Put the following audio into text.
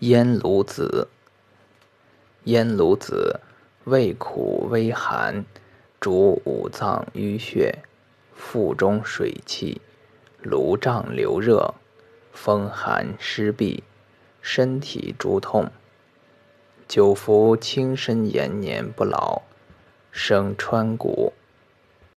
烟炉子，烟炉子，味苦微寒，主五脏淤血，腹中水气，炉胀流热，风寒湿痹，身体诸痛。久服轻身延年不老，生川谷。